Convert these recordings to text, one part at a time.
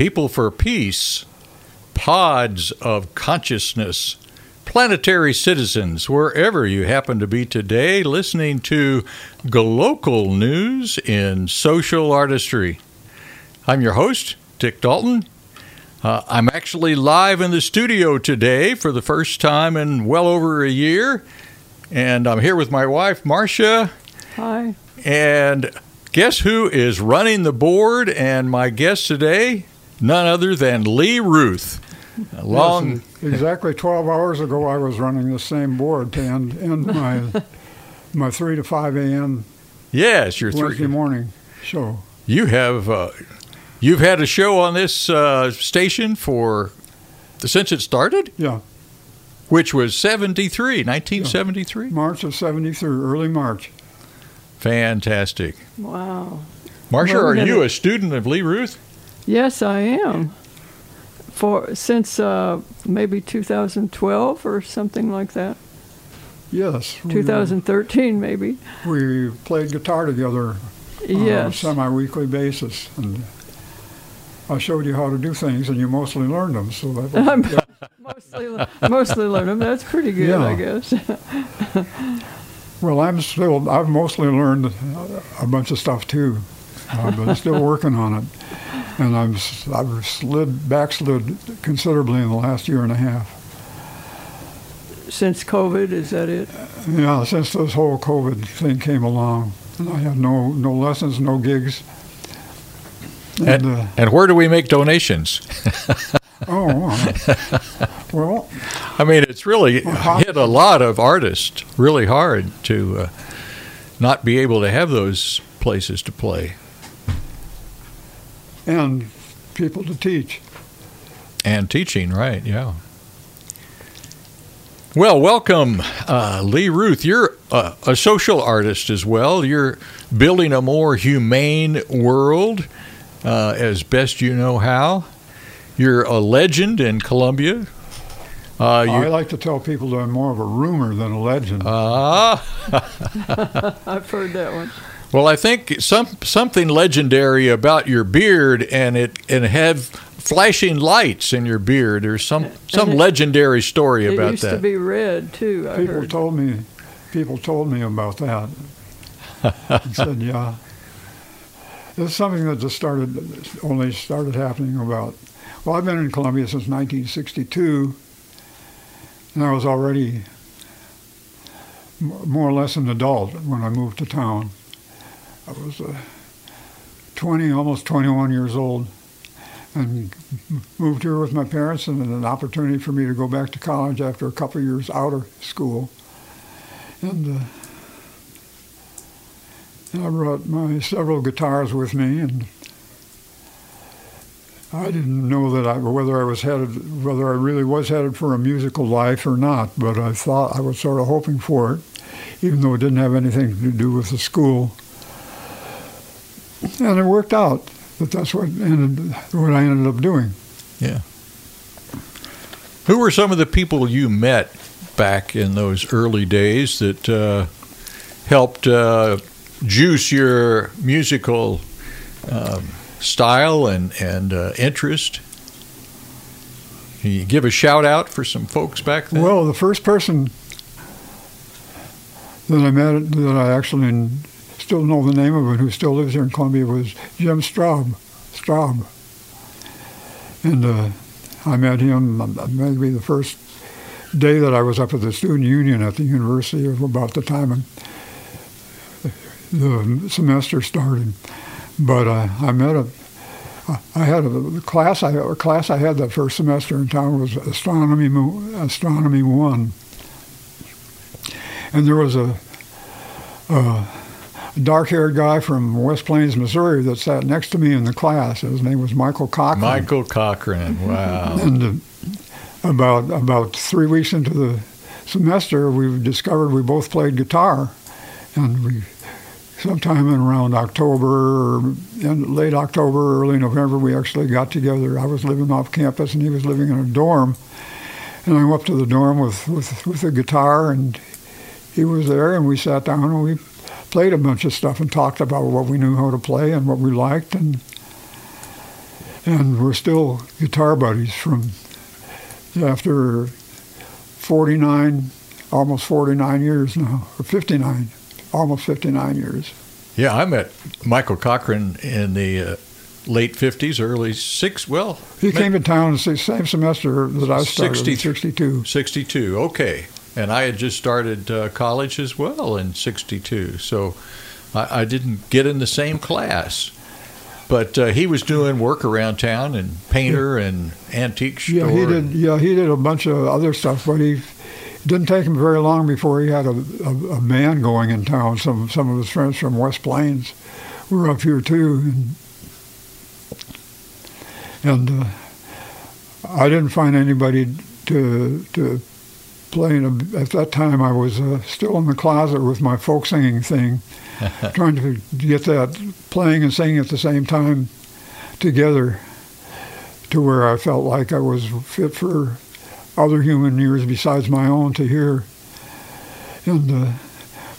People for peace, pods of consciousness, planetary citizens, wherever you happen to be today, listening to Global News in Social Artistry. I'm your host, Dick Dalton. Uh, I'm actually live in the studio today for the first time in well over a year, and I'm here with my wife, Marcia. Hi. And guess who is running the board? And my guest today, none other than Lee Ruth. Long, Yes, exactly 12 hours ago, I was running the same board to end, end my my 3 to 5 a.m. yes, you're Wednesday three. morning show. You have uh, you've had a show on this uh, station for since it started, Yeah, which was 73, 1973. March of 73, early March. Fantastic. Wow. Marcia, Well, we're you a student of Lee Ruth? Yes, I am. For since uh, maybe 2012 or something like that. Yes. we- 2013 maybe. We played guitar together on a Yes. semi-weekly basis, and I showed you how to do things, and you mostly learned them. So that was, yeah. mostly mostly learned them. That's pretty good, Yeah. I guess. well, I'm still. I've mostly learned a bunch of stuff too, uh, but I'm still working on it. And I'm s- I've slid backslid considerably in the last year and a half. since COVID, is that it? Yeah, since this whole COVID thing came along, and I had no no lessons, no gigs. And, And, uh, and where do we make donations? oh, well, I mean, it's really Well, hit a lot of artists really hard to uh, not be able to have those places to play and people to teach. and teaching, right? Yeah. Well, welcome, uh, Lee Ruth. You're uh, a social artist as well. You're building a more humane world uh, as best you know how. You're a legend in Columbia. Uh, I like to tell people that I'm more of a rumor than a legend. ah. I've heard that one. Well, I think some something legendary about your beard and it and have flashing lights in your beard. There's some some it- legendary story about that. It used that. to be red too. I people heard. told me, people told me about that. and said, yeah. It's something that just started, only started happening about, well, I've been in Columbia since 1962, and I was already more or less an adult when I moved to town. I was uh, 20, almost 21 years old, and moved here with my parents, and an opportunity for me to go back to college after a couple of years out of school. And, uh, and I brought my several guitars with me, and I didn't know that I whether I was headed whether I really was headed for a musical life or not, but I thought I was sort of hoping for it, even though it didn't have anything to do with the school. And it worked out that that's what ended what I ended up doing. Yeah. Who were some of the people you met back in those early days that uh, helped uh, juice your musical um, style and and uh, interest? Can you give a shout out for some folks back then? Well, the first person that I met that I actually still know the name of it, who still lives here in Columbia, was Jim Straub. Straub. And uh, I met him uh, maybe the first day that I was up at the student union at the university about the time the semester started. But uh, I met a I had a class. I a class I had that first semester in town was astronomy astronomy one, and there was a, a dark-haired guy from West Plains, Missouri, that sat next to me in the class. His name was Michael Cochran. Michael Cochran. Wow. And uh, about about three weeks into the semester, we discovered we both played guitar, and we sometime in around October, or in late October, early November, we actually got together. I was living off campus, and he was living in a dorm. And I went up to the dorm with, with, with a guitar, and he was there, and we sat down and we played a bunch of stuff and talked about what we knew how to play and what we liked, and and we're still guitar buddies from after 49, almost 49 years now, or 59, almost 59 years. Yeah, I met Michael Cochran in the uh, late 50s, early six. Well, he came to town the same semester that I started, 60, 62. 62, okay. And I had just started uh, college as well in 62. So I, I, didn't get in the same class. But uh, he was doing work around town and painter yeah. and antique store. Yeah, he did. Yeah, he did a bunch of other stuff, but he didn't take him very long before he had a, a, a band going in town. Some some of his friends from West Plains were up here too, and and uh, I didn't find anybody to to play. In a, at that time, I was uh, still in the closet with my folk singing thing, trying to get that playing and singing at the same time together, to where I felt like I was fit for other human ears besides my own to hear. And uh,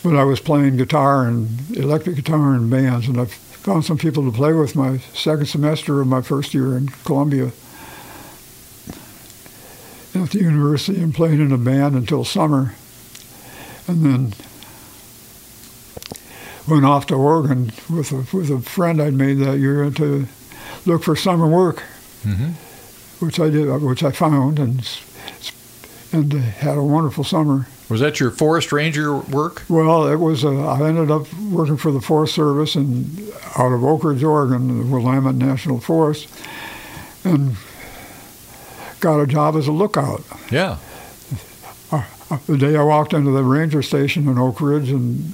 but I was playing guitar and electric guitar in bands, and I found some people to play with my second semester of my first year in Columbia at the university and played in a band until summer, and then went off to Oregon with a, with a friend I'd made that year to look for summer work, mm-hmm. which I did, which I found, and and had a wonderful summer. Was that your forest ranger work? Well, it was. Uh, I ended up working for the Forest Service and out of Oakridge, Oregon, the Willamette National Forest, and got a job as a lookout. Yeah. Uh, uh the day I walked into the ranger station in Oakridge and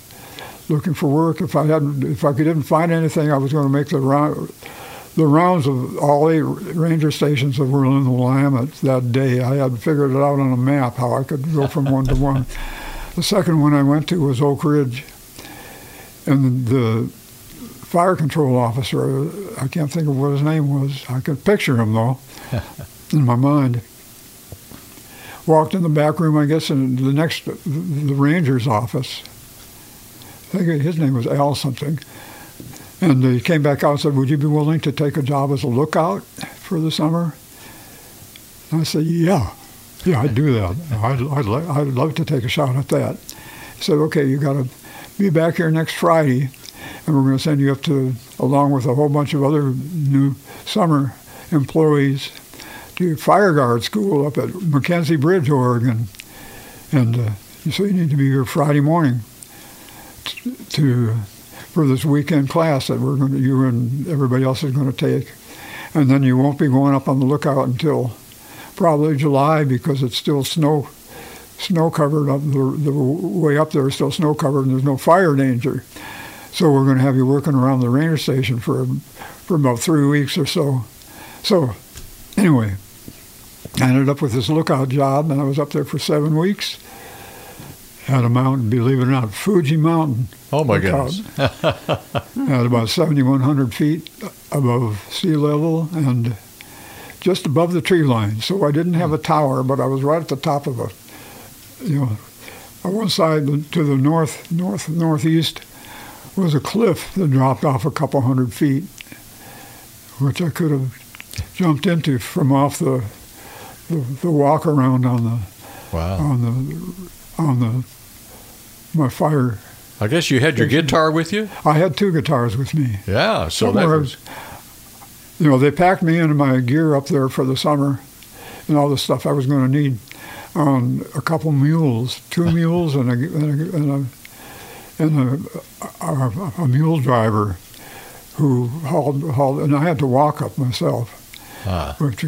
looking for work, if I hadn't, if I didn't find anything, I was going to make the round the rounds of all eight ranger stations that were in the Willamette that day. I had figured it out on a map how I could go from one to one. The second one I went to was Oakridge, and the fire control officer, I can't think of what his name was. I could picture him though in my mind. Walked in the back room, I guess, in the next, the ranger's office. I think his name was Al something and he came back out and said, Would you be willing to take a job as a lookout for the summer? And I said, Yeah, yeah, I'd do that. I'd, I'd, I'd love to take a shot at that. He said, Okay, you got to be back here next Friday, and we're going to send you up to, along with a whole bunch of other new summer employees, fire guard school up at McKenzie Bridge, Oregon. And uh, so you need to be here Friday morning to for this weekend class that we're going to, you and everybody else is going to take. And then you won't be going up on the lookout until probably July because it's still snow snow covered up the, the way up there is still snow covered and there's no fire danger. So we're going to have you working around the ranger station for for about three weeks or so. So anyway, I ended up with this lookout job and I was up there for seven weeks at a mountain, believe it or not, Fuji Mountain. Oh my goodness! at about 7,100 feet above sea level and just above the tree line. So I didn't have a tower, but I was right at the top of a, you know, on one side to the north, north, northeast was a cliff that dropped off a couple hundred feet, which I could have jumped into from off the the, the walk around on the wow. on the on the my fire. I guess you had your guitar with you. I had two guitars with me. Yeah, so Somewhere, that was. You know, they packed me into my gear up there for the summer, and all the stuff I was going to need on a couple mules, two mules, and a and a, and a, and a, a, a mule driver who hauled, hauled, and I had to walk up myself, ah. which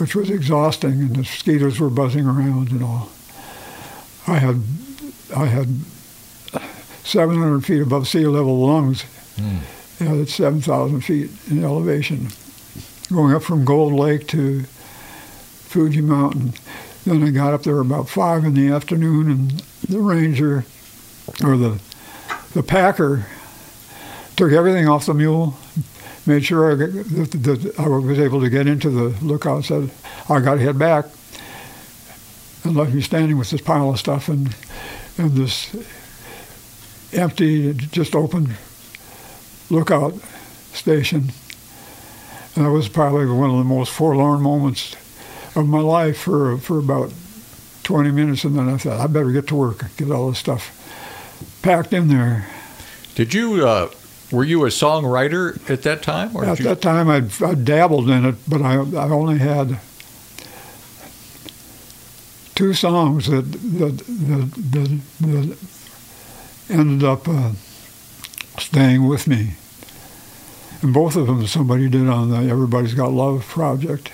which was exhausting, and the mosquitoes were buzzing around and all. I had I had 700 feet above sea level lungs. Mm. You know, that's 7,000 feet in elevation. Going up from Gold Lake to Fuji Mountain. Then I got up there about 5 in the afternoon, and the ranger, or the, the packer, took everything off the mule, made sure that I was able to get into the lookout, said, I got to head back, and left me standing with this pile of stuff and, and this empty, just open lookout station. And that was probably one of the most forlorn moments of my life for for about 20 minutes, and then I thought I better get to work, get all this stuff packed in there. Did you? Uh, were you a songwriter at that time? At you... that time, I I dabbled in it, but I I only had two songs that that that, that, that ended up uh, staying with me. And both of them somebody did on the Everybody's Got Love project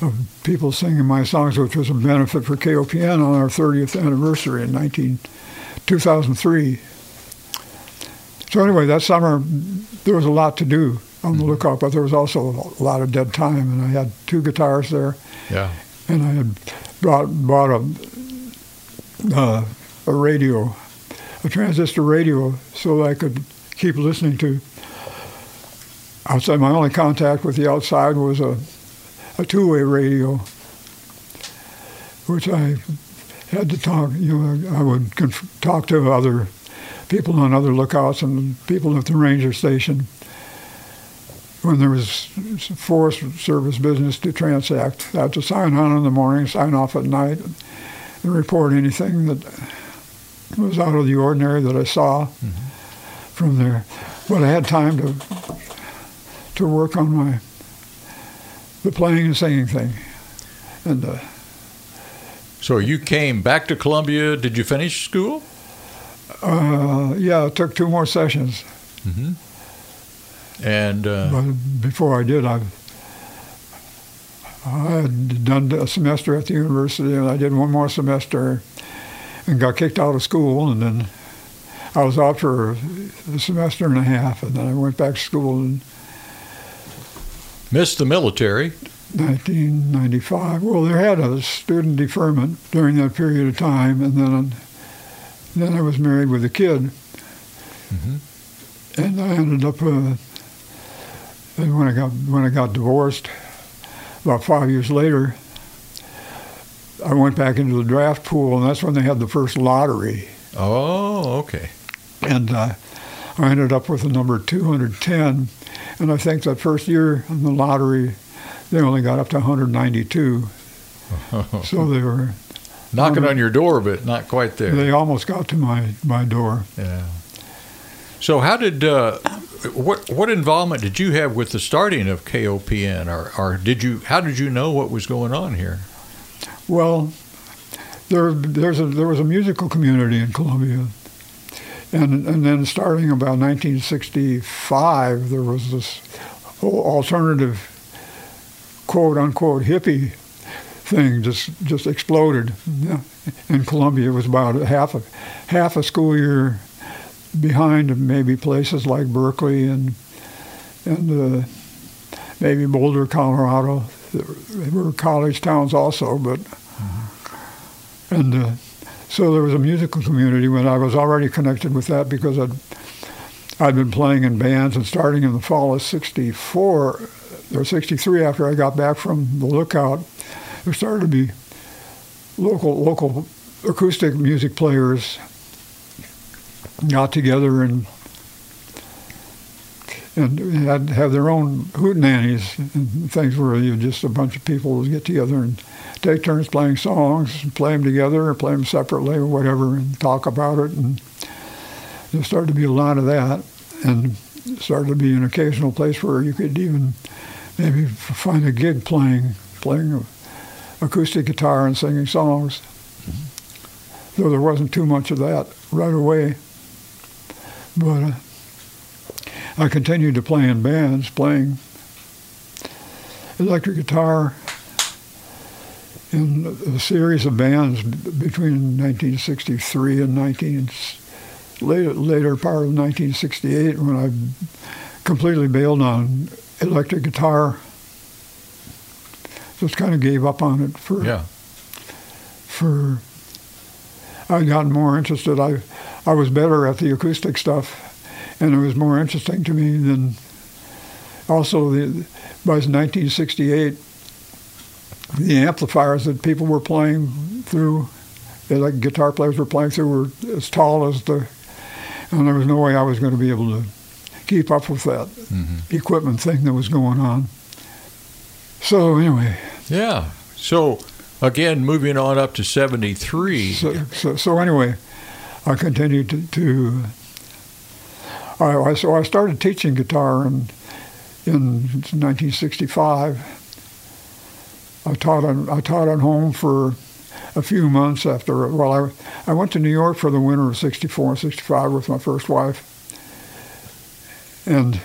of people singing my songs, which was a benefit for KOPN on our 30th anniversary in 19, 2003. So anyway, that summer there was a lot to do on the mm-hmm. lookout, but there was also a lot of dead time, and I had two guitars there. Yeah. And I had bought bought a uh, a radio, a transistor radio, so that I could keep listening to. Outside, my only contact with the outside was a a two-way radio, which I had to talk. You know, I would conf- talk to other people on other lookouts and people at the ranger station when there was Forest Service business to transact. I had to sign on in the morning, sign off at night, and report anything that was out of the ordinary that I saw mm-hmm. from there. But I had time to to work on my the playing and singing thing. And uh, so you came back to Columbia. Did you finish school? Uh, yeah, it took two more sessions. Mm-hmm. And uh, but before I did, I I had done a semester at the university, and I did one more semester, and got kicked out of school, and then I was out for a semester and a half, and then I went back to school and Missed the military. 1995. Well, they had a student deferment during that period of time, and then then I was married with a kid, mm-hmm. and I ended up. Uh, and when I got when I got divorced, about five years later, I went back into the draft pool, and that's when they had the first lottery. Oh, okay. And uh, I ended up with the number 210 and I think that first year in the lottery, they only got up to 192. so they were knocking on your door, but not quite there. They almost got to my, my door. Yeah. So how did uh, what what involvement did you have with the starting of KOPN, or, or did you how did you know what was going on here? Well, there there's a there was a musical community in Columbia and, and then starting about 1965, there was this alternative, quote unquote, hippie thing just just exploded in Columbia. It was about half a half a school year behind maybe places like Berkeley and and uh, maybe Boulder, Colorado. They were college towns also, but mm-hmm. and. Uh, so there was a musical community when I was already connected with that because I'd, I'd been playing in bands and starting in the fall of 64 or 63 after I got back from the lookout, there started to be local local acoustic music players got together and and had have their own hootenannies and things where you just a bunch of people would get together and take turns playing songs, play them together or play them separately or whatever, and talk about it. And there started to be a lot of that, and started to be an occasional place where you could even maybe find a gig playing playing acoustic guitar and singing songs. Though there wasn't too much of that right away, but uh, I continued to play in bands, playing electric guitar in a series of bands between 1963 and 19 later, later part of 1968 when I completely bailed on electric guitar. Just kind of gave up on it for yeah. for I got more interested. I I was better at the acoustic stuff, and it was more interesting to me than also the by 1968 the amplifiers that people were playing through, like guitar players were playing through, were as tall as the and there was no way I was going to be able to keep up with that Mm-hmm. equipment thing that was going on. So anyway, Yeah. So again, moving on up to 73. so, so, so anyway, I continued to. to I, I, so I started teaching guitar in in 1965. I taught on I taught at home for a few months after. Well, I I went to New York for the winter of '64 and '65 with my first wife, and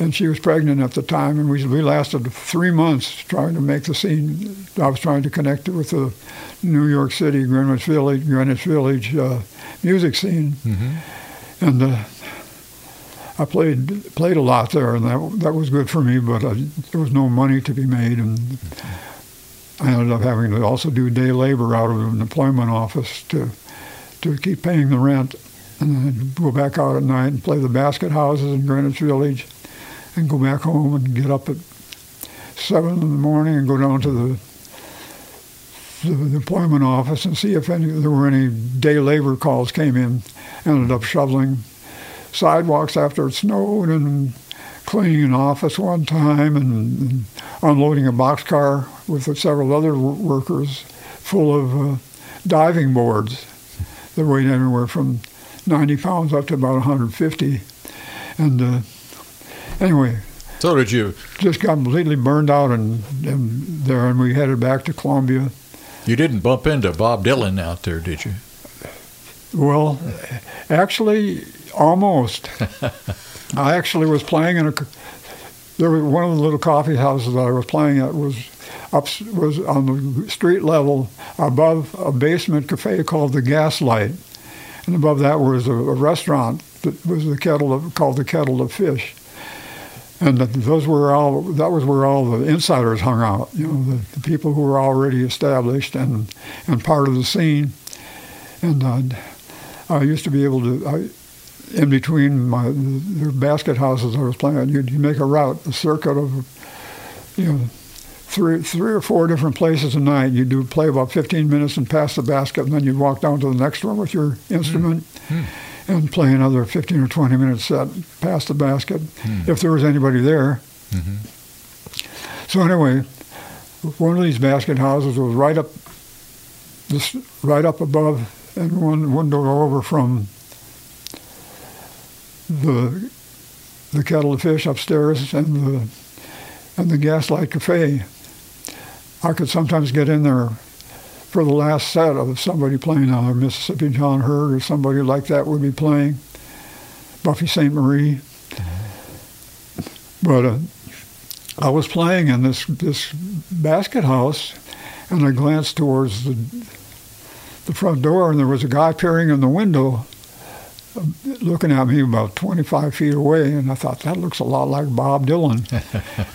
and she was pregnant at the time, and we we lasted three months trying to make the scene. I was trying to connect it with the New York City, Greenwich Village, Greenwich Village uh, music scene, Mhm. and uh, I played played a lot there, and that that was good for me. But I, there was no money to be made, and I ended up having to also do day labor out of an employment office to to keep paying the rent, and then go back out at night and play the basket houses in Greenwich Village, and go back home and get up at seven in the morning and go down to the the, employment office and see if any there were any day labor calls came in. Ended up shoveling sidewalks after it snowed and cleaning an office one time and, and unloading a boxcar with several other workers full of uh, diving boards that weighed anywhere from 90 pounds up to about 150. And uh, anyway, So did you? just got completely burned out and, and there, and we headed back to Columbia. You didn't bump into Bob Dylan out there, did you? Well, actually, almost. I actually was playing in a. There was one of the little coffee houses that I was playing at was up was on the street level above a basement cafe called the Gaslight, and above that was a, a restaurant that was the kettle of called the Kettle of Fish, and that those were all that was where all the insiders hung out. You know, the, the people who were already established and and part of the scene, and. Uh, I used to be able to, I, in between my the basket houses I was playing at, you'd, you'd make a route, a circuit of, you know, three three or four different places a night. You'd do play about 15 minutes and pass the basket, and then you'd walk down to the next one with your instrument Mm. And play another 15 or 20 minutes set, past the basket, Mm. if there was anybody there. Mhm. So anyway, one of these basket houses was right up, this right up above, and one window over from the the kettle of fish upstairs and the and the Gaslight Cafe. I could sometimes get in there for the last set of somebody playing either Mississippi John Hurt or somebody like that would be playing Buffy Sainte-Marie. But uh, I was playing in this this basket house, and I glanced towards the the front door, and there was a guy peering in the window, looking at me about 25 feet away, and I thought that looks a lot like Bob Dylan.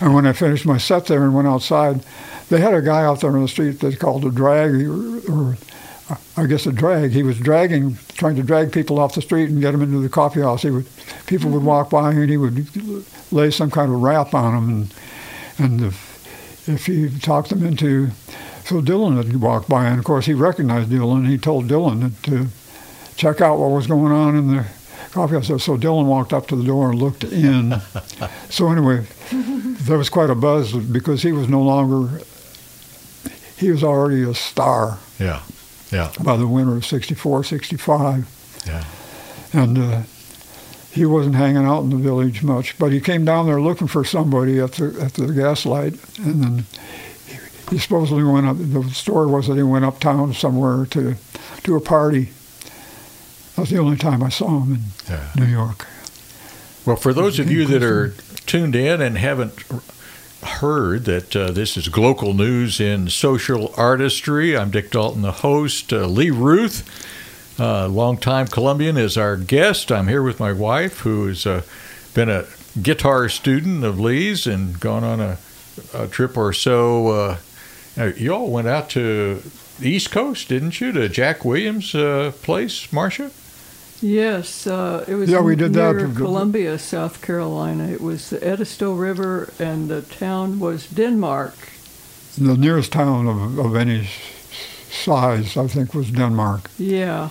and when I finished my set there and went outside, they had a guy out there on the street they called a drag, or, or uh, I guess a drag. He was dragging, trying to drag people off the street and get them into the coffee house. He would, people would walk by and he would lay some kind of rap on them, and and if, if he talked them into, so Dylan had walked by, and of course he recognized Dylan. He told Dylan to check out what was going on in the coffee house. So Dylan walked up to the door and looked in. so anyway, there was quite a buzz because he was no longer. He was already a star Yeah. Yeah. by the winter of 64, 65. Yeah. And uh, he wasn't hanging out in the village much, but he came down there looking for somebody at the at the gaslight, and then he, he supposedly went up. The story was that he went uptown somewhere to to a party. That was the only time I saw him in Yeah. New York. Well, for those of you that are tuned in and haven't heard that uh, this is Glocal News in Social Artistry, I'm Dick Dalton, the host. Uh, Lee Ruth, uh, longtime Columbian, is our guest. I'm here with my wife, who has uh, been a guitar student of Lee's and gone on a, a trip or so. Uh, you all went out to the East Coast, didn't you, to Jack Williams' uh, place, Marcia? Yes, uh, it was Yeah, we did that. near Columbia, South Carolina. It was the Edisto River, and the town was Denmark. The nearest town of, of any size, I think, was Denmark. Yeah,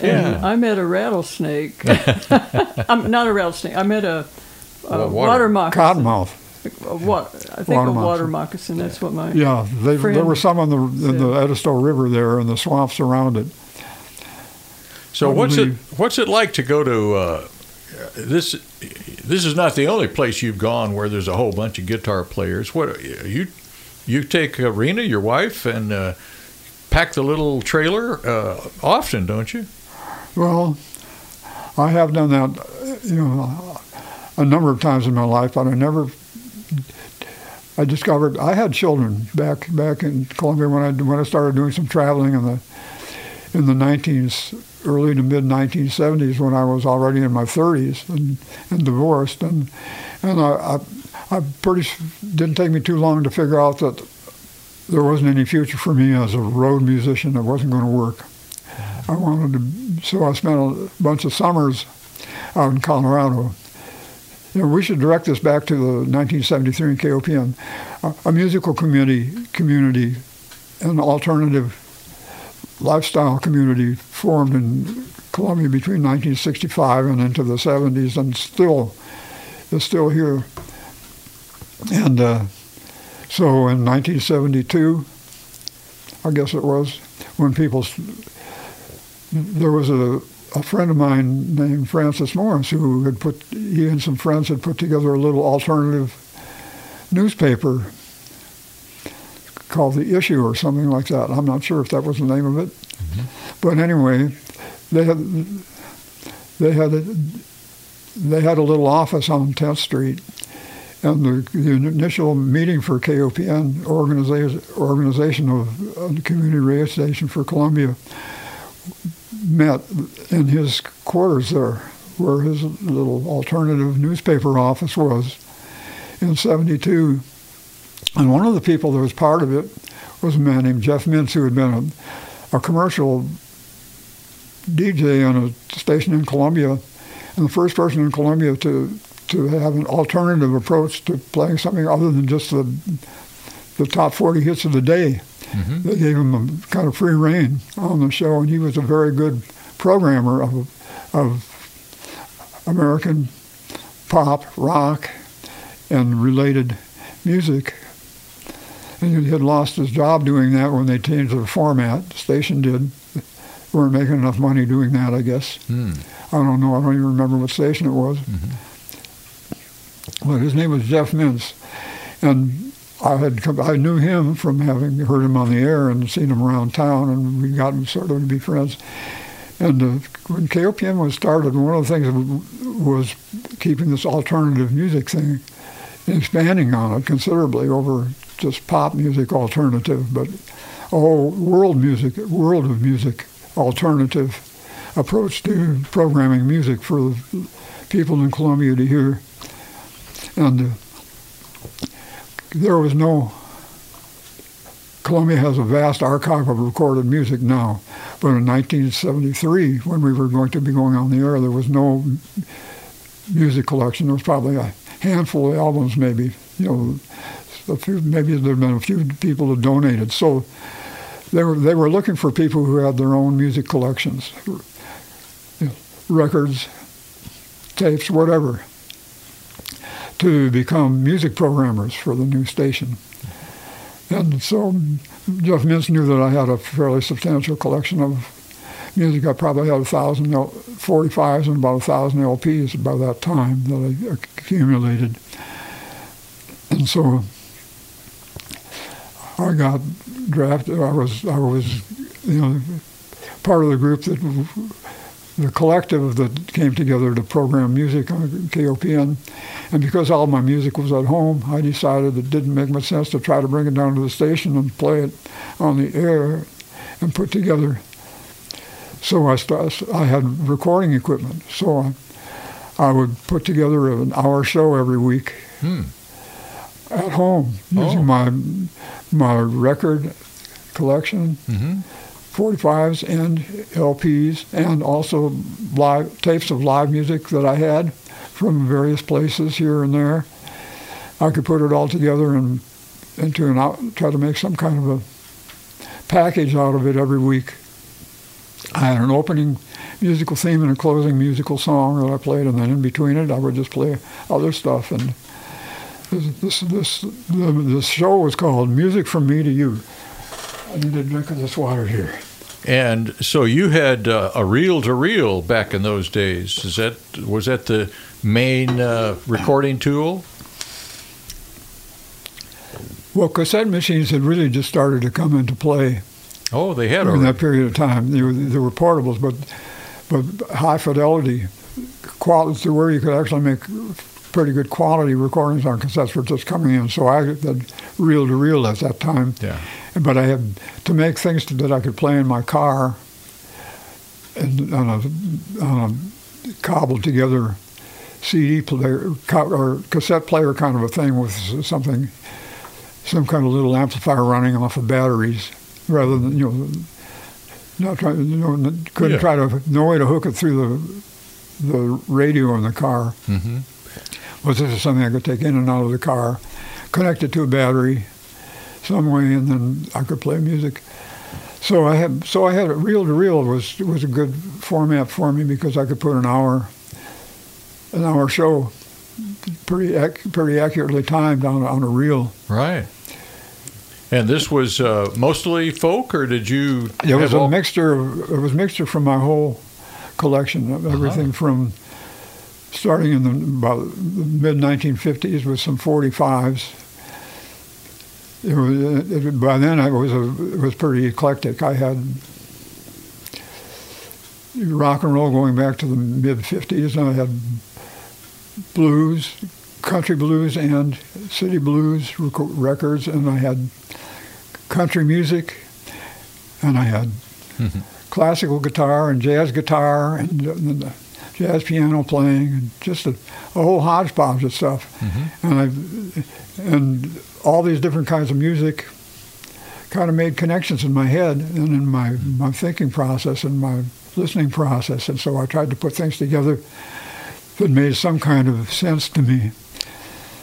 And Yeah. I met a rattlesnake. I'm not a rattlesnake. I met a, a Well, water, water- moccasin. Cottonmouth. A wa- I think Water a water moccasin. moccasin. That's what my. Yeah, they, there were some in the in the Edisto River there and the swamps around it. So what's it what's it like to go to uh, this? This is not the only place you've gone where there's a whole bunch of guitar players. What you you take uh, Rena, your wife, and uh, pack the little trailer uh, often, don't you? Well, I have done that, you know, a number of times in my life, but I never. I discovered I had children back back in Columbia when I when I started doing some traveling in the in the 19s, early to mid 1970s, when I was already in my 30s and, and divorced, and and I, I I pretty didn't take me too long to figure out that there wasn't any future for me as a road musician. It wasn't going to work. I wanted to, so I spent a bunch of summers out in Colorado. You know, we should direct this back to the 1973 in KOPN, a, a musical community, community, an alternative lifestyle community formed in Columbia between 1965 and into the 70s, and still is still here. And uh, so in 1972, I guess it was, when people there was a, a friend of mine named Francis Morris who had put, he and some friends had put together a little alternative newspaper called The Issue or something like that. I'm not sure if that was the name of it. But anyway, they had, they had, a, they had a little office on 10th Street. And the, the initial meeting for KOPN, organization, organization of a community radio station for Columbia, met in his quarters there, where his little alternative newspaper office was in 72. And one of the people that was part of it was a man named Jeff Mintz, who had been a, a commercial DJ on a station in Columbia, and the first person in Columbia to to have an alternative approach to playing something other than just the the top 40 hits of the day. Mm-hmm. They gave him a kind of free reign on the show, and he was a very good programmer of of American pop, rock, and related music. And he had lost his job doing that when they changed the format. The station did. weren't making enough money doing that, I guess. Hmm. I don't know. I don't even remember what station it was. But his name was Jeff Mintz, and I had come, I knew him from having heard him on the air and seen him around town, and we got sort of to be friends. And uh, when KOPN was started, one of the things was keeping this alternative music thing, expanding on it considerably over just pop music alternative, but oh, world music, world of music alternative approach to programming music for people in Columbia to hear. And uh, there was no. Columbia has a vast archive of recorded music now, but in 1973, when we were going to be going on the air, there was no music collection. There was probably a handful of albums, maybe. You know, a few, maybe there'd been a few people who donated. So they were they were looking for people who had their own music collections, you know, records, tapes, whatever, to become music programmers for the new station. And so Jeff Mintz knew that I had a fairly substantial collection of music. I probably had a thousand 45s and about a thousand LPs by that time that I accumulated. And so I got drafted. I was I was you know part of the group that the collective that came together to program music on KOPN. And because all my music was at home, I decided it didn't make much sense to try to bring it down to the station and play it on the air and put together. So I st- I had recording equipment. So I, I would put together an hour show every week Hmm. At home using Oh. my my record collection, hmm 45s and LPs, and also live tapes of live music that I had from various places here and there. I could put it all together and into an out, try to make some kind of a package out of it every week. I had an opening musical theme and a closing musical song that I played, and then in between it, I would just play other stuff. And this this this the, show was called "Music from Me to You." I need a drink of this water here. And so you had uh, a reel to reel back in those days. Is that was that the main uh, recording tool? Well, cassette machines had really just started to come into play Oh, they had during already. that period of time. There were, there were portables, but but high fidelity quality to where you could actually make pretty good quality recordings on cassettes were just coming in. So I had reel to reel at that time. Yeah. But I had to make things that I could play in my car and on a, on a cobbled together CD player co- or cassette player kind of a thing with something, some kind of little amplifier running off of batteries rather than, you know, not trying, you know, couldn't Yeah. try to, no way to hook it through the, the radio in the car hmm was this is something I could take in and out of the car, connect it to a battery some way, and then I could play music. So I had so I had it reel to reel was was a good format for me because I could put an hour an hour show pretty ac- pretty accurately timed on on a reel. Right. And this was uh, mostly folk, or did you? It was a all- mixture. Of, it was a mixture from my whole collection of everything from starting in the mid 1950s with some 45s. It was, it, by then, I was a, it was pretty eclectic. I had rock and roll going back to the mid 50s, and I had blues, country blues, and city blues rec- records, and I had country music, and I had mm-hmm. classical guitar and jazz guitar and, and jazz piano playing and just a, a whole hodgepodge of stuff. Mm-hmm. And I and all these different kinds of music kind of made connections in my head and in my, mm-hmm. my thinking process and my listening process. And so I tried to put things together that made some kind of sense to me.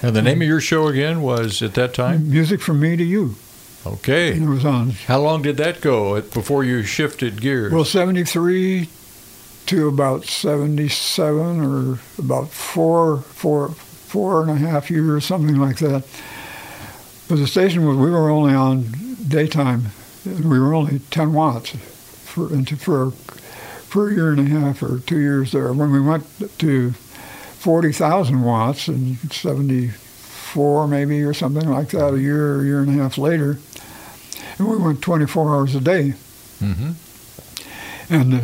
And the name of your show again was at that time. Music from me to you. Okay. And it was on How long did that go before you shifted gears? Well, 73 to about 77 or about four, four, four and a half years, something like that. But the station was, we were only on daytime. and We were only 10 watts for, into, for, for a year and a half or two years there. When we went to 40,000 watts in 74 maybe or something like that, a year, or a year and a half later, and we went 24 hours a day. hmm And uh,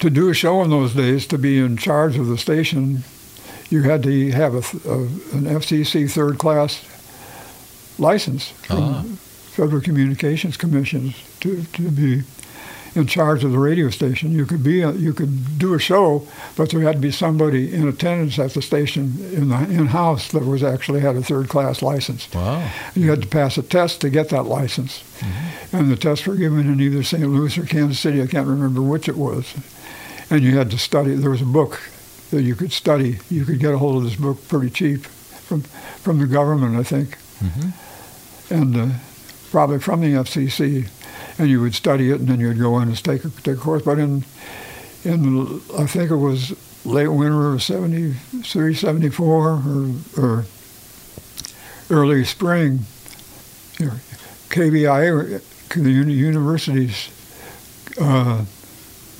to do a show in those days, to be in charge of the station, you had to have a, a, an FCC third class license from Ah. Federal Communications Commission to, to be in charge of the radio station. You could be a, you could do a show, but there had to be somebody in attendance at the station in the in house that was actually had a third class license. Wow. You had to pass a test to get that license. And the tests were given in either St. Louis or Kansas City. I can't remember which it was. And you had to study. There was a book that you could study. You could get a hold of this book pretty cheap from from the government, I think, hmm and uh, probably from the FCC. And you would study it, and then you'd go in and take a, take a course. But in in I think it was late winter of 73, 74, or, or early spring, you know, KBIA, the uni- university's uh,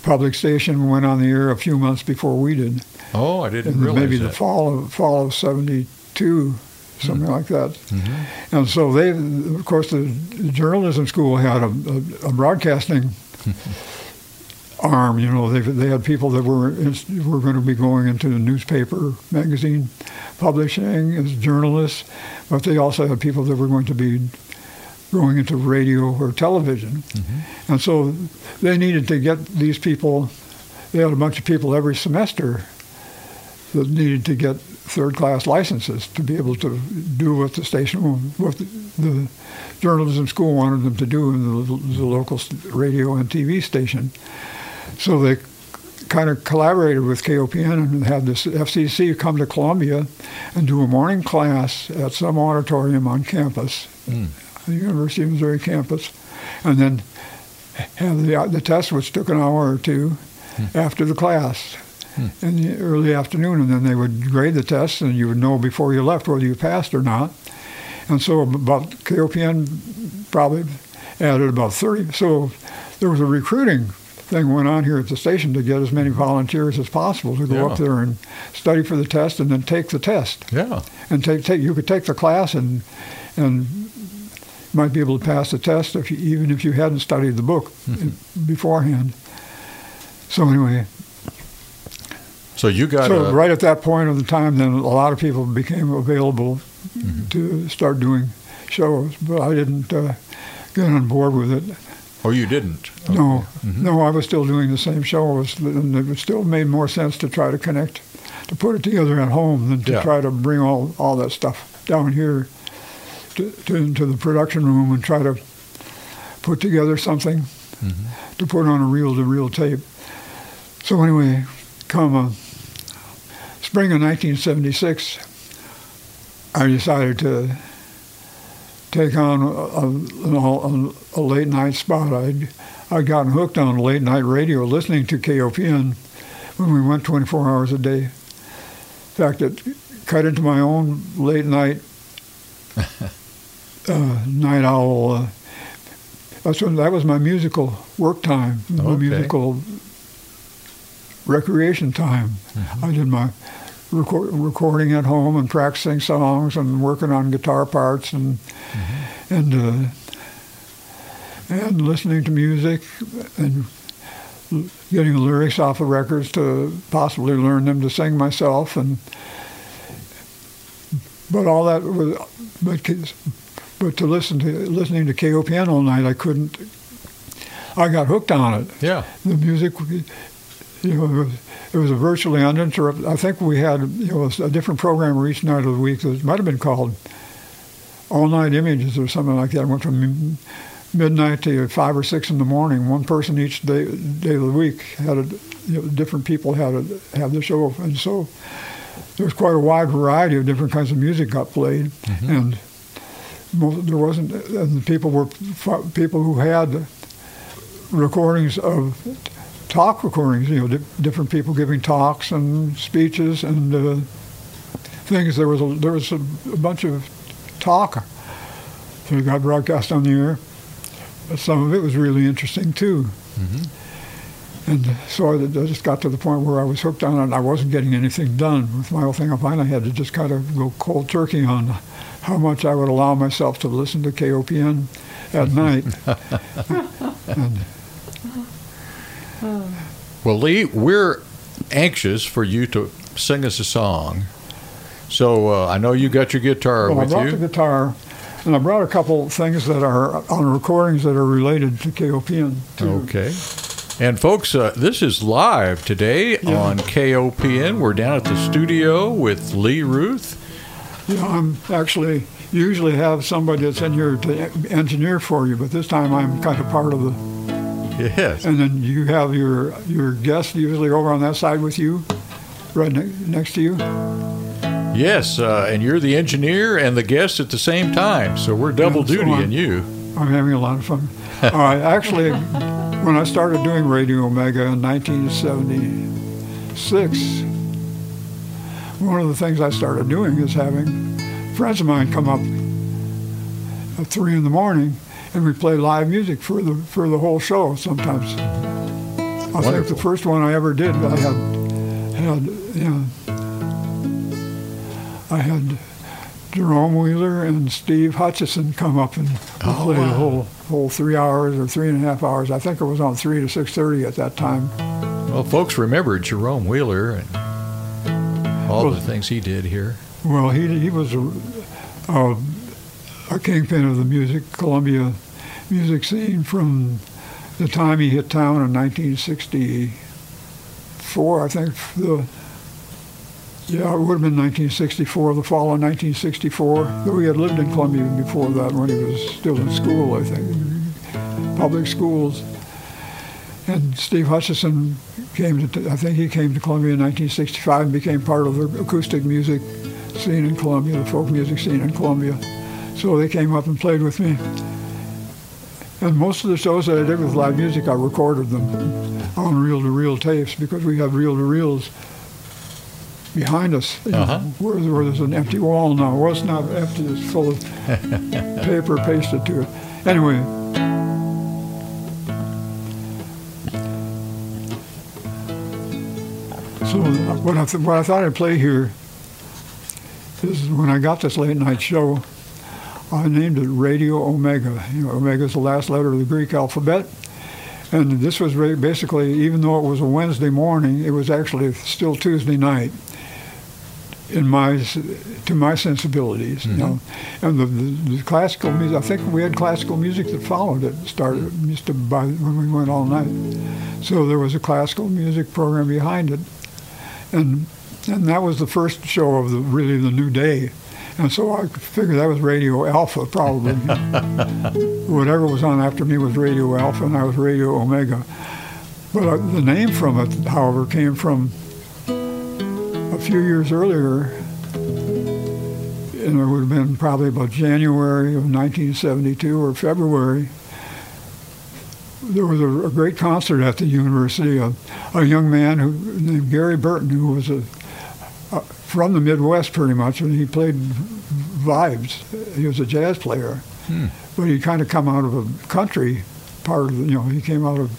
public station went on the air a few months before we did. Oh, I didn't And realize maybe that. the fall of fall of '72, something like that. Mhm. And so they, of course, the, the journalism school had a, a, a broadcasting arm. You know, they they had people that were were going to be going into the newspaper, magazine publishing as journalists, but they also had people that were going to be going into radio or television. And so they needed to get these people. They had a bunch of people every semester that needed to get third-class licenses to be able to do what the station, what the, the journalism school wanted them to do in the, the local radio and TV station. So they kind of collaborated with KOPN and had this FCC come to Columbia and do a morning class at some auditorium on campus, Mm. The University of Missouri campus, and then have the the test, which took an hour or two hmm. after the class hmm. in the early afternoon, and then they would grade the test, and you would know before you left whether you passed or not. And so about KOPN probably added about 30. So there was a recruiting thing went on here at the station to get as many volunteers as possible to go Yeah. up there and study for the test and then take the test Yeah. and take take you could take the class and and might be able to pass the test if you, even if you hadn't studied the book hmm. beforehand. So anyway, So you got so a, right at that point of the time, then a lot of people became available mm-hmm. to start doing shows, but I didn't uh, get on board with it. or you didn't. No, mm-hmm. no, I was still doing the same show. And it still made more sense to try to connect, to put it together at home than to Yeah. try to bring all, all that stuff down here to, to into the production room and try to put together something to put on a reel-to-reel tape. So anyway, come uh, spring of 1976, I decided to take on a, a, a, a late night spot. I'd, I'd gotten hooked on late night radio listening to KOPN when we went 24 hours a day. In fact, it cut into my own late night uh, night owl. Uh, that's when, that was my musical work time, my Okay. musical recreation time. I did my record, recording at home and practicing songs and working on guitar parts and and uh, and listening to music and getting the lyrics off of records to possibly learn them to sing myself and but all that was but kids- but to listen to listening to KOPN all night I couldn't I got hooked on it Yeah. the music, you know, it was, it was a virtually uninterrupted. I think we had, you know, a different program each night of the week. It might have been called All Night Images or something like that. It went from midnight to five or six in the morning. One person each day, day of the week had a, you know, different people had a, have the show, and so there was quite a wide variety of different kinds of music got played, mm-hmm. and most, there wasn't. And people were people who had recordings of talk recordings, you know, di- different people giving talks and speeches and uh, things. There was a, there was a, a bunch of talk that got broadcast on the air. But some of it was really interesting too. And so I, I just got to the point where I was hooked on it. and I wasn't getting anything done with my whole thing. I finally had to just kind of go cold turkey on how much I would allow myself to listen to KOPN at night. and Well, Lee, we're anxious for you to sing us a song. So uh, I know you got your guitar Well, I with brought you. the guitar, and I brought a couple things that are on recordings that are related to KOPN. Too. Okay. And folks, uh, this is live today Yeah. on KOPN. We're down at the studio with Lee Ruth. You know, I'm actually usually have somebody that's in here to engineer for you, but this time I'm kind of part of the. Yes. And then you have your your guest usually over on that side with you, right ne- next to you. Yes, uh, and you're the engineer and the guest at the same time. So we're double Yeah, so duty I'm- in you. I'm having a lot of fun. All right, actually, when I started doing Radio Omega in 1976, one of the things I started doing is having friends of mine come up at three in the morning, and we play live music for the for the whole show. Sometimes, I think the first one I ever did, I had had yeah, I had Jerome Wheeler and Steve Hutchison come up and Oh, played wow. a whole whole three hours or three and a half hours. I think it was on three to six thirty at that time. Well, folks remember Jerome Wheeler and all Well- the things he did here. Well, he he was a, a, a kingpin of the music Columbia music scene from the time he hit town in 1964. I think the yeah, it would have been 1964, the fall of 1964. Though he had lived in Columbia before that when he was still in school, I think, public schools. And Steve Hutchison came to, I think he came to Columbia in 1965 and became part of the acoustic music scene in Columbia, the folk music scene in Columbia. So they came up and played with me. And most of the shows that I did with live music, I recorded them on reel-to-reel tapes because we have reel-to-reels behind us Uh-huh. where, where there's an empty wall now. Well, it's not empty, it's full of paper pasted to it. Anyway, what I, th- what I thought I'd play here is when I got this late night show, I named it Radio Omega. You know, Omega is the last letter of the Greek alphabet. And this was basically, even though it was a Wednesday morning, it was actually still Tuesday night in my to my sensibilities. You know, mm-hmm. and the, the, the classical music. I think we had classical music that followed it. Started used to by when we went all night. So there was a classical music program behind it, and and that was the first show of the really the new day. And so I figured that was Radio Alpha, probably. Whatever was on after me was Radio Alpha, and I was Radio Omega. But uh, the name from it, however, came from a few years earlier, and it would have been probably about January of 1972 or February. There was a, a great concert at the university. A, a young man who named Gary Burton, who was a, a from the Midwest pretty much, and he played vibes. He was a jazz player, but he kind of come out of a country part of the, you know he came out of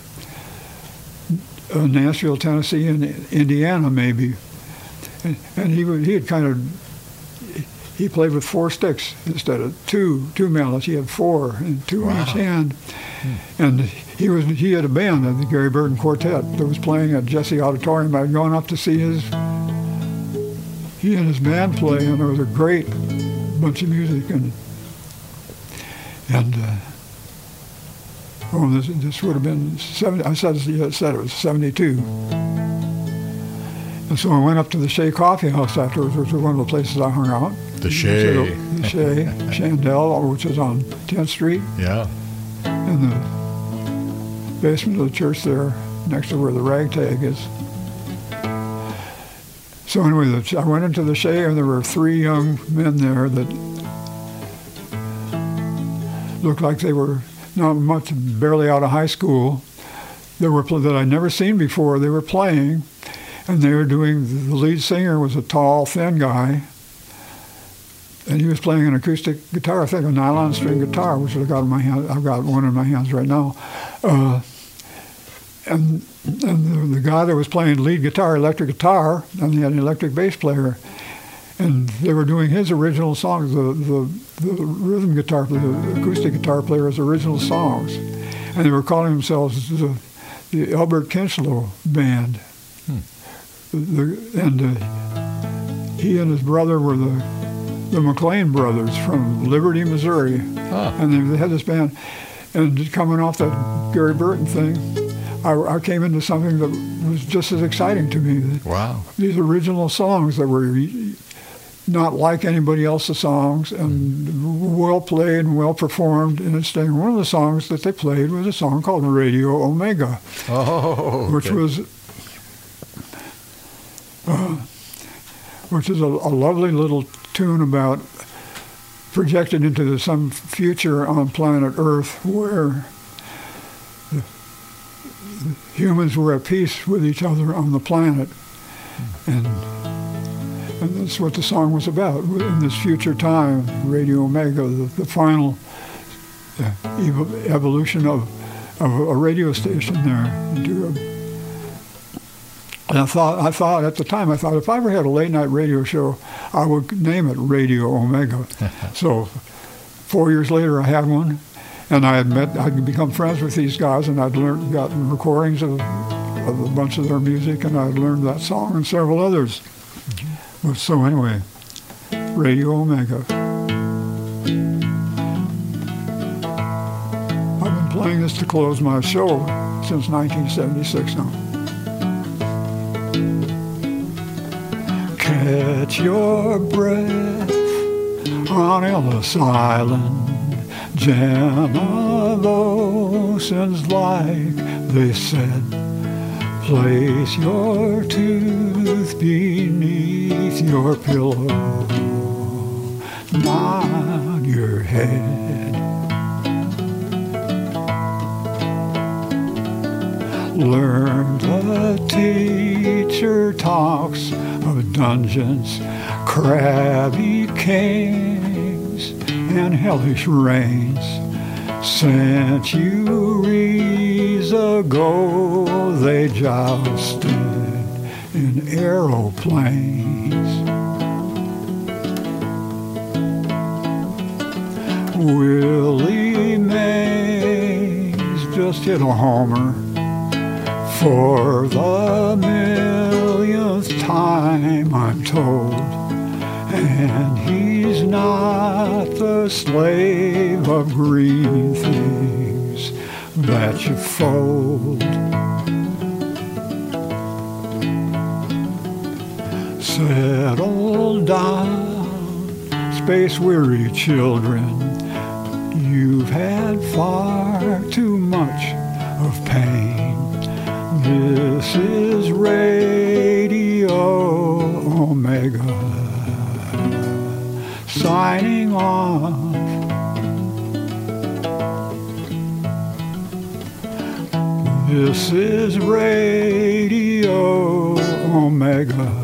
uh, Nashville, Tennessee, and Indiana maybe, and, and he would- he had kind of he played with four sticks instead of two two mallets. He had four and two in each hand, and he was he had a band, the Gary Burton Quartet, that was playing at Jesse Auditorium. I'd gone up to see his he and his band play, and there was a great bunch of music and and. Uh, Oh, this, this would have been 70, I said, I said it was 72. And so I went up to the Chez Coffee House afterwards, which was one of the places I hung out. The Chez. The Chez, Chandel, which is on 10th Street, Yeah. in the basement of the church there, next to where the ragtag is. So anyway, I went into the Chez, and there were three young men there that looked like they were not much, barely out of high school. They were that I'd never seen before. They were playing, and they were doing. The lead singer was a tall, thin guy, and he was playing an acoustic guitar. I think a nylon string guitar, which I got in my hand. I've got one in my hands right now. Uh, and and the, the guy that was playing lead guitar, electric guitar, and he had an electric bass player, and they were doing his original songs. The the, the rhythm guitar, the acoustic guitar player's original songs, and they were calling themselves the, the Albert Kinchlow Band. The, and uh, he and his brother were the the McLean brothers from Liberty, Missouri, Ah. and they, they had this band. And coming off that Gary Burton thing, I, I came into something that was just as exciting to me. Wow. These original songs that were not like anybody else's songs and well played and well performed in its. One of the songs that they played was a song called Radio Omega, Oh. which was uh, which is a, a lovely little tune about projected into the, some future on planet Earth where humans were at peace with each other on the planet, and and that's what the song was about. In this future time, Radio Omega, the, the final uh, evo- evolution of of a radio station there a and I thought, I thought at the time, I thought if I ever had a late night radio show, I would name it Radio Omega. so, four years later, I had one, and I had met, I'd become friends with these guys, and I'd learned, gotten recordings of, of a bunch of their music, and I'd learned that song and several others. So anyway, Radio Omega. I've been playing this to close my show since 1976 now. Catch your breath on Ellis Island. Jam of oceans like they said. Place your tooth beneath your pillow. Nod your head. Learn the teacher talks of dungeons, crabby kings, and hellish reigns. Centuries ago they jousted in aeroplanes. Willie Mays just hit a homer for the millionth time, I'm told. And he's not the slave of green things that you fold. Settle down, space weary children. You've had far This is Radio Omega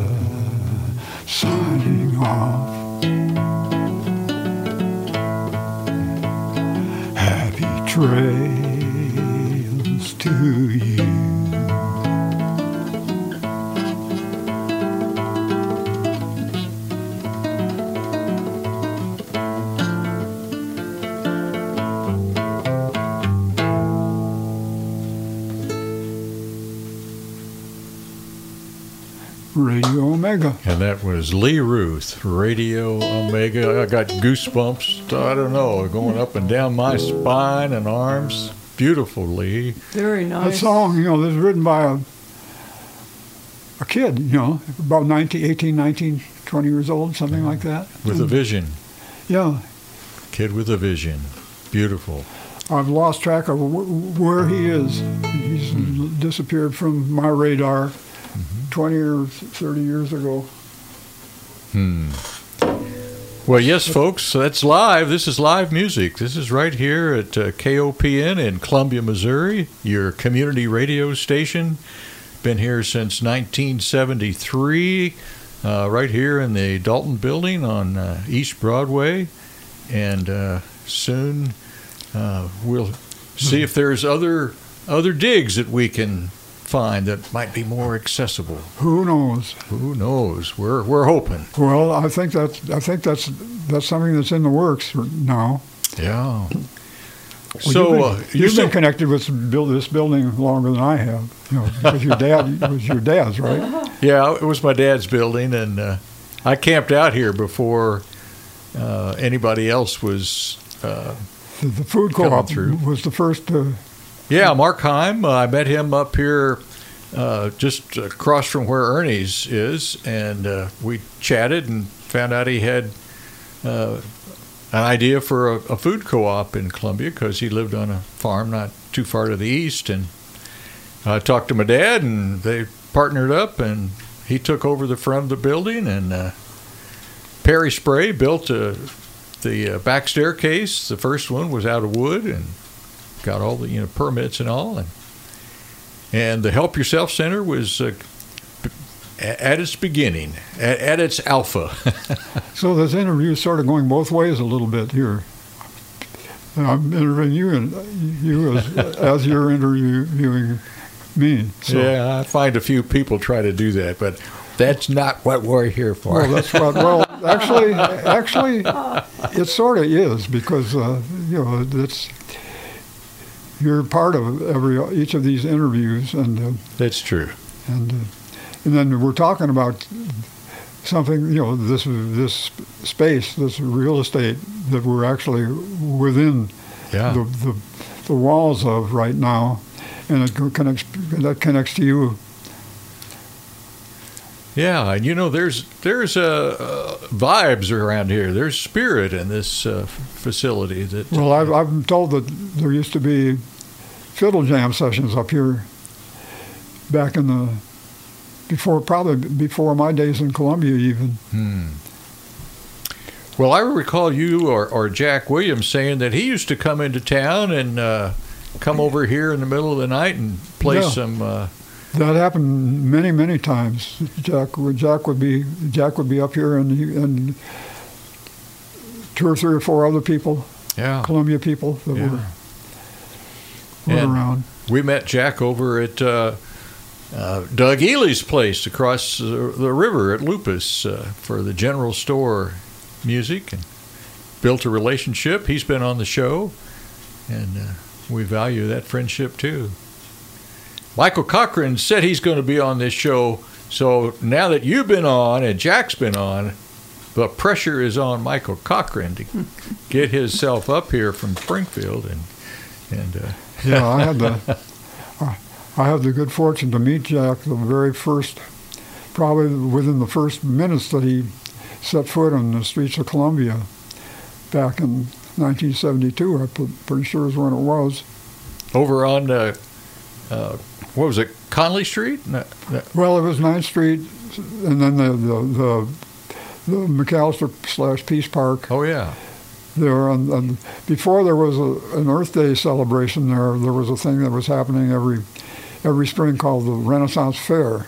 And that was Lee Ruth, Radio Omega. I got goosebumps, I don't know, going up and down my spine and arms. Beautiful, Lee. Very nice. That nice. song, you know, this is written by a, a kid, you know, about 19, 18, 19, 20 years old, something like that. With a vision. Yeah. Kid with a vision. Beautiful. I've lost track of wh- where he is. He's hmm. disappeared from my radar mm-hmm. 20 or 30 years ago. Hmm. Well, yes, folks, that's live. This is live music. This is right here at uh, KOPN in Columbia, Missouri, your community radio station. Been here since 1973, uh, right here in the Dalton Building on uh, East Broadway. And uh, soon uh, we'll see if there's other other digs that we can find that might be more accessible. Who knows? Who knows? We're we're hoping. Well, I think that's I think that's that's something that's in the works now. Yeah. Well, so you've been, uh, you've been connected with this build this building longer than I have. You know, because your dad it was your dad's, right? yeah. It was my dad's building, and uh, I camped out here before uh, anybody else was. Uh, The, the food co-op through. was the first. Yeah, Mark Heim. Uh, I met him up here. Uh, just across from where Ernie's is, and uh, we chatted and found out he had uh, an idea for a, a food co-op in Columbia because he lived on a farm not too far to the east. And I talked to my dad, and they partnered up, and he took over the front of the building, and uh, Perry Spray built a, the uh, back staircase. The first one was out of wood, and got all the you know permits and all, and and the Help Yourself Center was. Uh, at its beginning, at, at its alpha. so this interview is sort of going both ways a little bit here. I'm interviewing you and you as, as you're interviewing me. So, yeah, I find a few people try to do that, but that's not what we're here for. Well, that's what. Well, actually, actually, it sort of is because uh, you know it's you're part of every each of these interviews, and uh, that's true. and uh, and then we're talking about something you know this this space, this real estate that we're actually within Yeah. the, the the walls of right now, and it connects that connects to you. Yeah, and you know, there's there's uh, uh, vibes around here. There's spirit in this uh, facility. That Well, I've, I've told that there used to be fiddle jam sessions up here back in the before probably before my days in Columbia even. Hmm. Well, I recall you or, or Jack Williams saying that he used to come into town and uh, come over here in the middle of the night and play Yeah. some. That happened many, many times. Jack, would- Jack would be Jack would be up here, and he, and two or three or four other people, yeah, Columbia people that Yeah. were, were And- around. we met Jack over at uh, uh, Doug Ely's place across the, the river at Lupus uh, for the general store music, and built a relationship. He's been on the show, and uh, we value that friendship too. Michael Cochran said he's going to be on this show. So now that you've been on and Jack's been on, the pressure is on Michael Cochran to get himself up here from Springfield and and uh, Yeah, I had the I had the good fortune to meet Jack the very first, probably within the first minutes that he set foot on the streets of Columbia, back in 1972. I'm pretty sure is when it was. over on uh, uh, what was it, Conley Street? No, no. Well, it was 9th Street, and then the the the, the McAllister slash Peace Park Oh yeah, there. And, and before there was a, an Earth Day celebration there, there was a thing that was happening every every spring called the Renaissance Fair.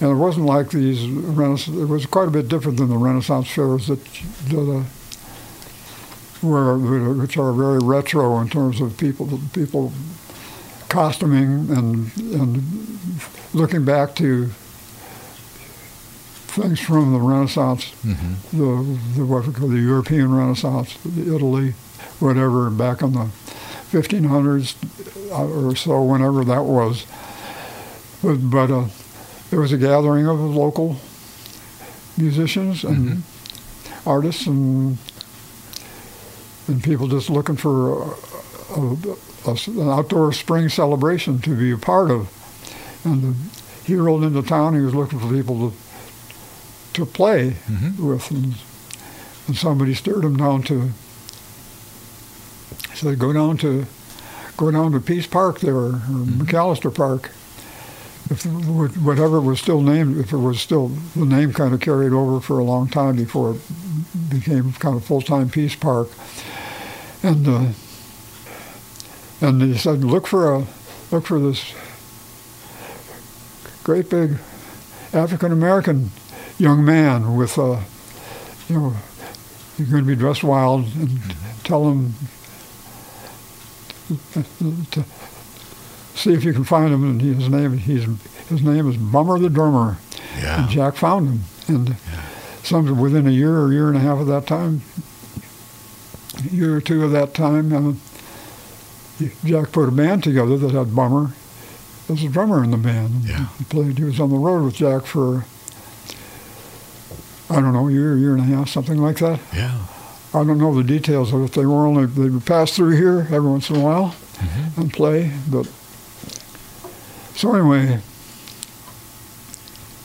And it wasn't like these Renaissance. It was quite a bit different than the Renaissance fairs that, that uh, were which are very retro in terms of people people costuming and and looking back to things from the Renaissance hmm the, the what we call the European Renaissance, the Italy, whatever, back in the 1500s uh, or so, whenever that was. But, but uh, there was a gathering of local musicians and artists and and people just looking for a, a, an outdoor spring celebration to be a part of. And uh, he rolled into town. He was looking for people to to play Mhm. with, and, and somebody stirred him down to. Said, "Go down to, go down to Peace Park there, or McAllister Park. If wh- whatever was still named, if it was still the name kind of carried over for a long time before it became kind of full-time Peace Park, and uh, and he said, look for a, look for this great big African American young man with a, you know, you're going to be dressed wild and tell him to see if you can find him. And his name, he's, his name is Bummer the Drummer. yeah, And Jack found him. And some within a year or year and a half of that time, a year or two of that time, uh, Jack put a band together that had Bummer as a drummer in the band. Yeah. He played. He was on the road with Jack for I don't know, a year, year and a half, something like that. yeah. I don't know the details of it. They were only they would pass through here every once in a while Mm-hmm. and play. But so anyway,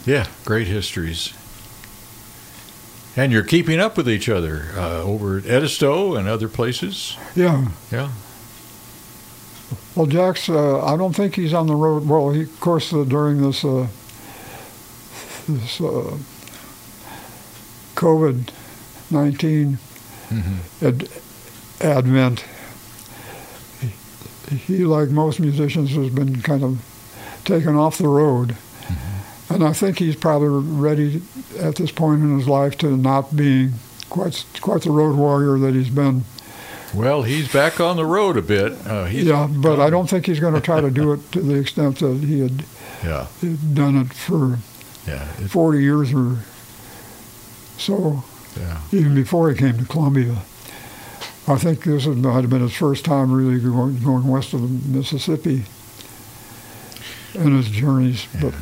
Yeah, great histories. And you're keeping up with each other uh, over at Edisto and other places. yeah. Yeah. Well, Jack's. Uh, I don't think he's on the road. Well, he, of course, uh, during this uh, this uh, COVID nineteen hmm ad- advent, he, he, like most musicians, has been kind of taken off the road, and I think he's probably ready at this point in his life to not being quite quite the road warrior that he's been. Well, he's back on the road a bit. Uh, yeah, but I don't think he's going to try to do it to the extent that he had Yeah, done it for yeah, it- 40 years or so, yeah. even before he came to Columbia. I think this had- might have been his first time really going, going west of the Mississippi in his journeys. But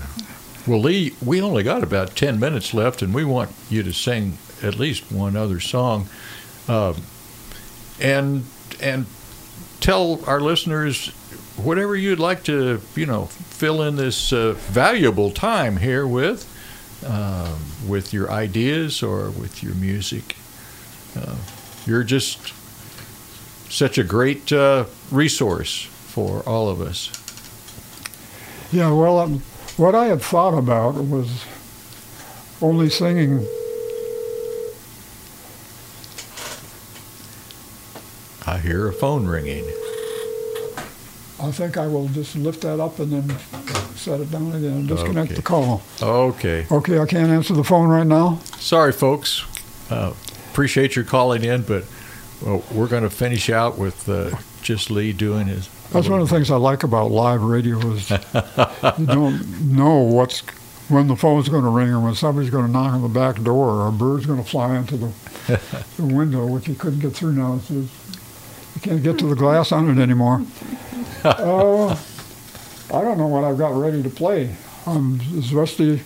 Well, Lee, we only got about 10 minutes left, and we want you to sing at least one other song. Um, and and tell our listeners whatever you'd like to, you know, fill in this uh, valuable time here with, um, with your ideas or with your music. Uh, you're just such a great uh, resource for all of us. yeah, well, um, what I had thought about was only singing. I hear a phone ringing. I think I will just lift that up and then set it down again and disconnect Okay. the call. Okay. Okay, I can't answer the phone right now. Sorry, folks. Uh, appreciate your calling in, but well, we're going to finish out with uh, just Lee doing his. That's one of the things I like about live radio is you don't know what's when the phone's going to ring or when somebody's going to knock on the back door or a bird's going to fly into the, the window, which you couldn't get through now. It's can't get to the glass on it anymore. uh, I don't know what I've got ready to play. I'm as rusty.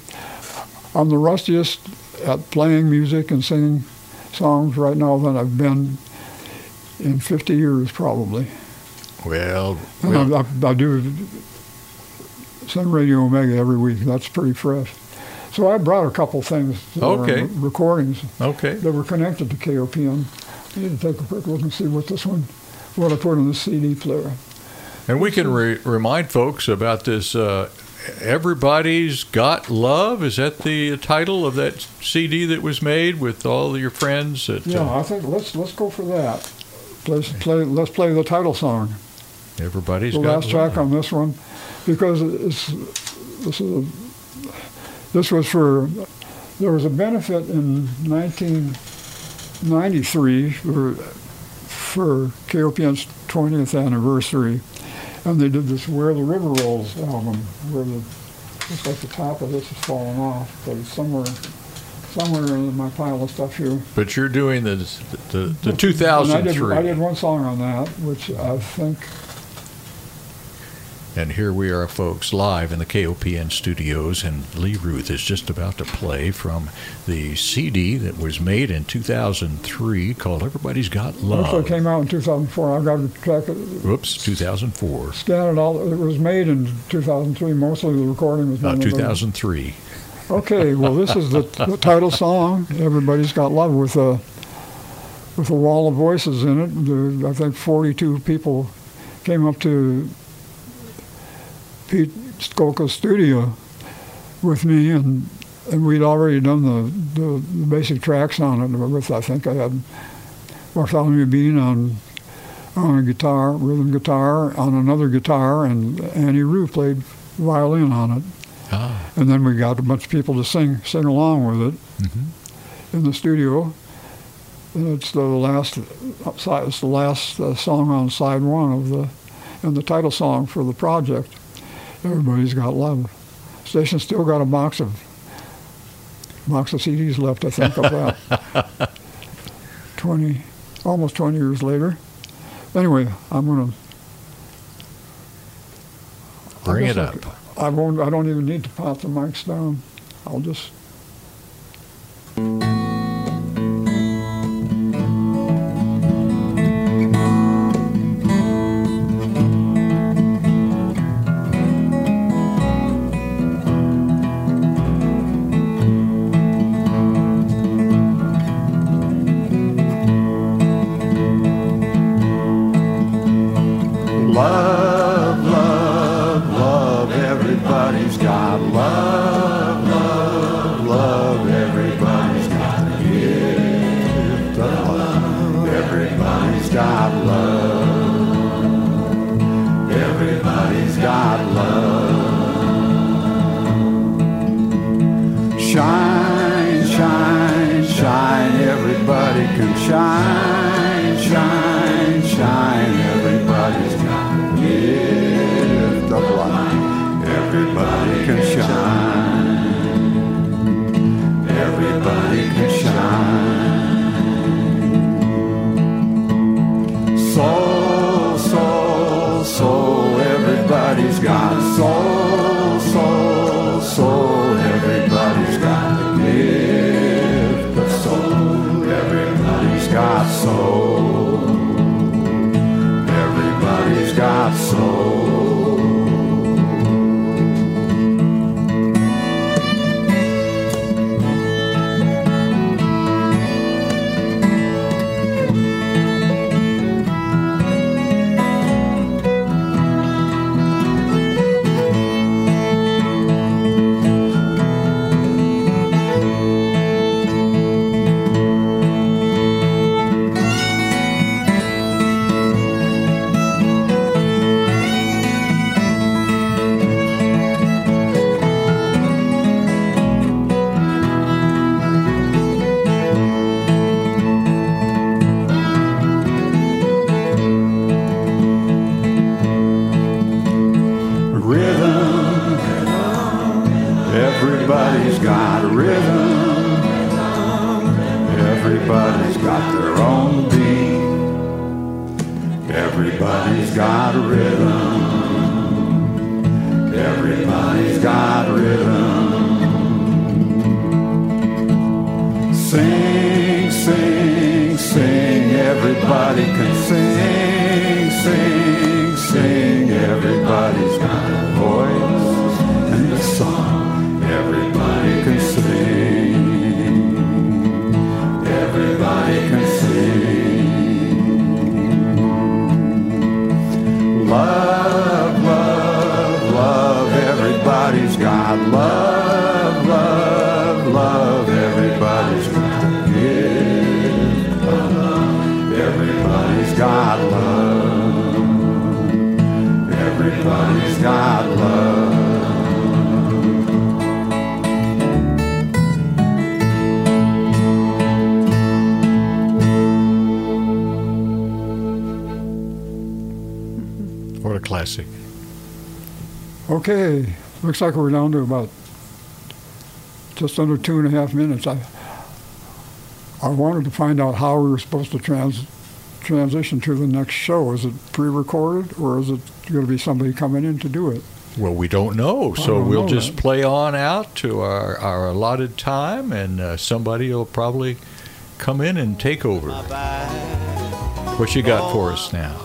I'm the rustiest at playing music and singing songs right now than I've been in 50 years, probably. Well, well I, I, I do send Radio Omega every week. That's pretty fresh. So I brought a couple things, Okay. recordings okay. that were connected to KOPN. I need to take a quick look and see what this one, what I put in the CD player. And we can re- remind folks about this. Uh, Everybody's Got Love. Is that the title of that CD that was made with all your friends? At, Yeah, uh, I think let's let's go for that. Let's play let's play the title song. Everybody's the Got last track on this one because it's this is a, this was for there was a benefit in 1993 for for KOPN's 20th anniversary, and they did this "Where the River Rolls" album, where the looks like the top of this is falling off, but it's somewhere somewhere in my pile of stuff here. But you're doing the the, the And I did, 2003. I did one song on that, which I think And here we are, folks, live in the KOPN studios, and Lee Ruth is just about to play from the CD that was made in 2003 called Everybody's Got actually Love. came out in 2004. I got to track it. Whoops, 2004. Scan it all. It was made in 2003. Mostly the recording was Uh, done. in- 2003. Okay, well, this is the, the title song. Everybody's got love with a with a wall of voices in it. There, I think 42 people came up to Pete Skolka's studio with me, and and we'd already done the, the, the basic tracks on it. With I think I had Bartholomew Bean on on a guitar, rhythm guitar, on another guitar, and Annie Rue played violin on it. Ah, And then we got a bunch of people to sing sing along with it mhm. in the studio. And it's the last. It's the last uh, song on side one of the, and the title song for the project. Everybody's got love. Station still got a box of box of CDs left. I think of that. Twenty, almost twenty years later. Anyway, I'm gonna bring it guess I up. I won't. I don't even need to pop the mics down. I'll just. Everybody can shine. Everybody can shine. Soul, soul, soul, everybody's got soul, Okay, looks like we're down to about just under two and a half minutes. I I wanted to find out how we were supposed to trans transition to the next show. Is it pre-recorded or is it going to be somebody coming in to do it? Well, we don't know, so don't we'll know just that. play on out to our, our allotted time, and uh, somebody will probably come in and take over. What you got for us now?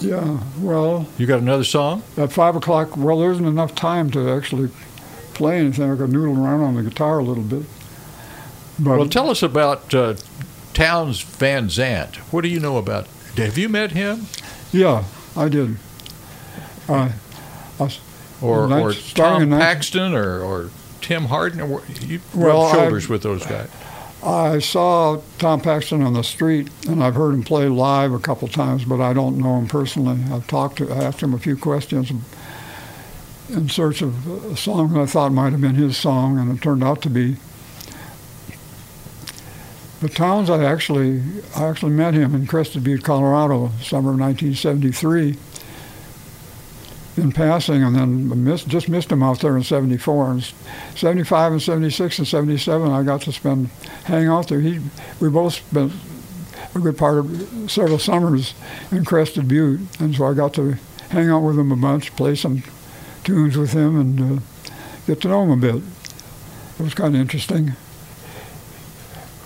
Yeah, well, You got another song? at five o'clock, well, there isn't enough time to actually play anything. I could noodle around on the guitar a little bit. But Well, tell us about uh, Townes Van Zandt. What do you know about? Have you met him, yeah, I did. Uh, I or or Tom Paxton, or, or Tim Hardin? Or, you Well, rubbed I- shoulders with those guys. I saw Tom Paxton on the street, and I've heard him play live a couple times, but I don't know him personally. I've talked to, asked him a few questions in search of a song that I thought might have been his song, and it turned out to be. But Townes, I actually, I actually met him in Crested Butte, Colorado, summer of 1973, in passing, and then missed, just missed him out there in '74. And 75 and 76 and 77, I got to spend hang out there. He, we both spent a good part of several summers in Crested Butte, and so I got to hang out with him a bunch, play some tunes with him, and uh, get to know him a bit. It was kind of interesting.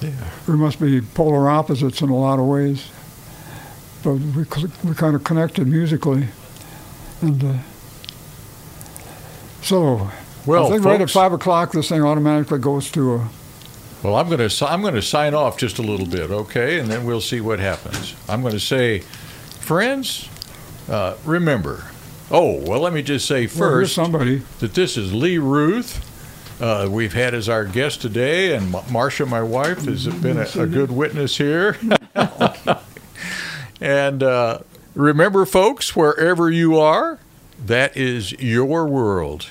Yeah. We must be polar opposites in a lot of ways, but we we kind of connected musically, and uh, so Well, I think right at five o'clock, this thing automatically goes to a. Well, I'm going to I'm going to sign off just a little bit, okay, and then we'll see what happens. I'm going to say, friends, uh, remember. Oh, well, let me just say Well, first somebody. that this is Lee Ruth. Uh, we've had as our guest today, and Ma- Marcia, my wife, has been a, a good witness here. and uh, remember, folks, wherever you are, that is your world.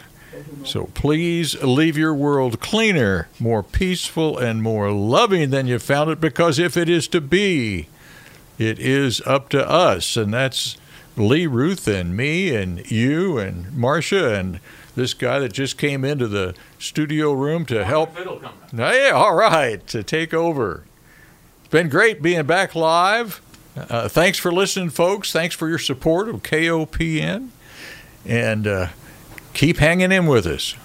So please leave your world cleaner, more peaceful, and more loving than you found it, because if it is to be, it is up to us. And that's Lee Ruth and me and you and Marcia and this guy that just came into the studio room to help. Now, yeah, all right, to take over. It's been great being back live. Uh, thanks for listening, folks. Thanks for your support of KOPN. And uh, keep hanging in with us.